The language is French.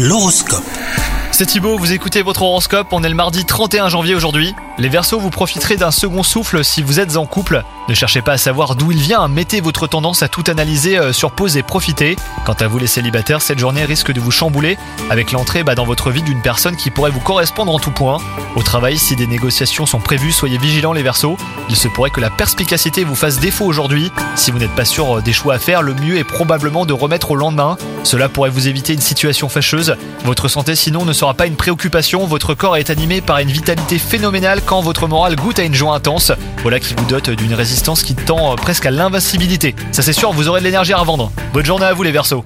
L'horoscope. C'est Thibaut, vous écoutez votre horoscope, on est le mardi 31 janvier aujourd'hui. Les Verseaux, vous profiterez d'un second souffle si vous êtes en couple. Ne cherchez pas à savoir d'où il vient, mettez votre tendance à tout analyser euh, sur pause et profitez. Quant à vous les célibataires, cette journée risque de vous chambouler avec l'entrée bah, dans votre vie d'une personne qui pourrait vous correspondre en tout point. Au travail, si des négociations sont prévues, soyez vigilants les Verseaux. Il se pourrait que la perspicacité vous fasse défaut aujourd'hui. Si vous n'êtes pas sûr euh, des choix à faire, le mieux est probablement de remettre au lendemain. Cela pourrait vous éviter une situation fâcheuse. Votre santé sinon ne sera pas une préoccupation, votre corps est animé par une vitalité phénoménale quand votre morale goûte à une joie intense. Voilà qui vous dote d'une résistance qui tend presque à l'invincibilité. Ça c'est sûr, vous aurez de l'énergie à revendre. Bonne journée à vous les Verseaux.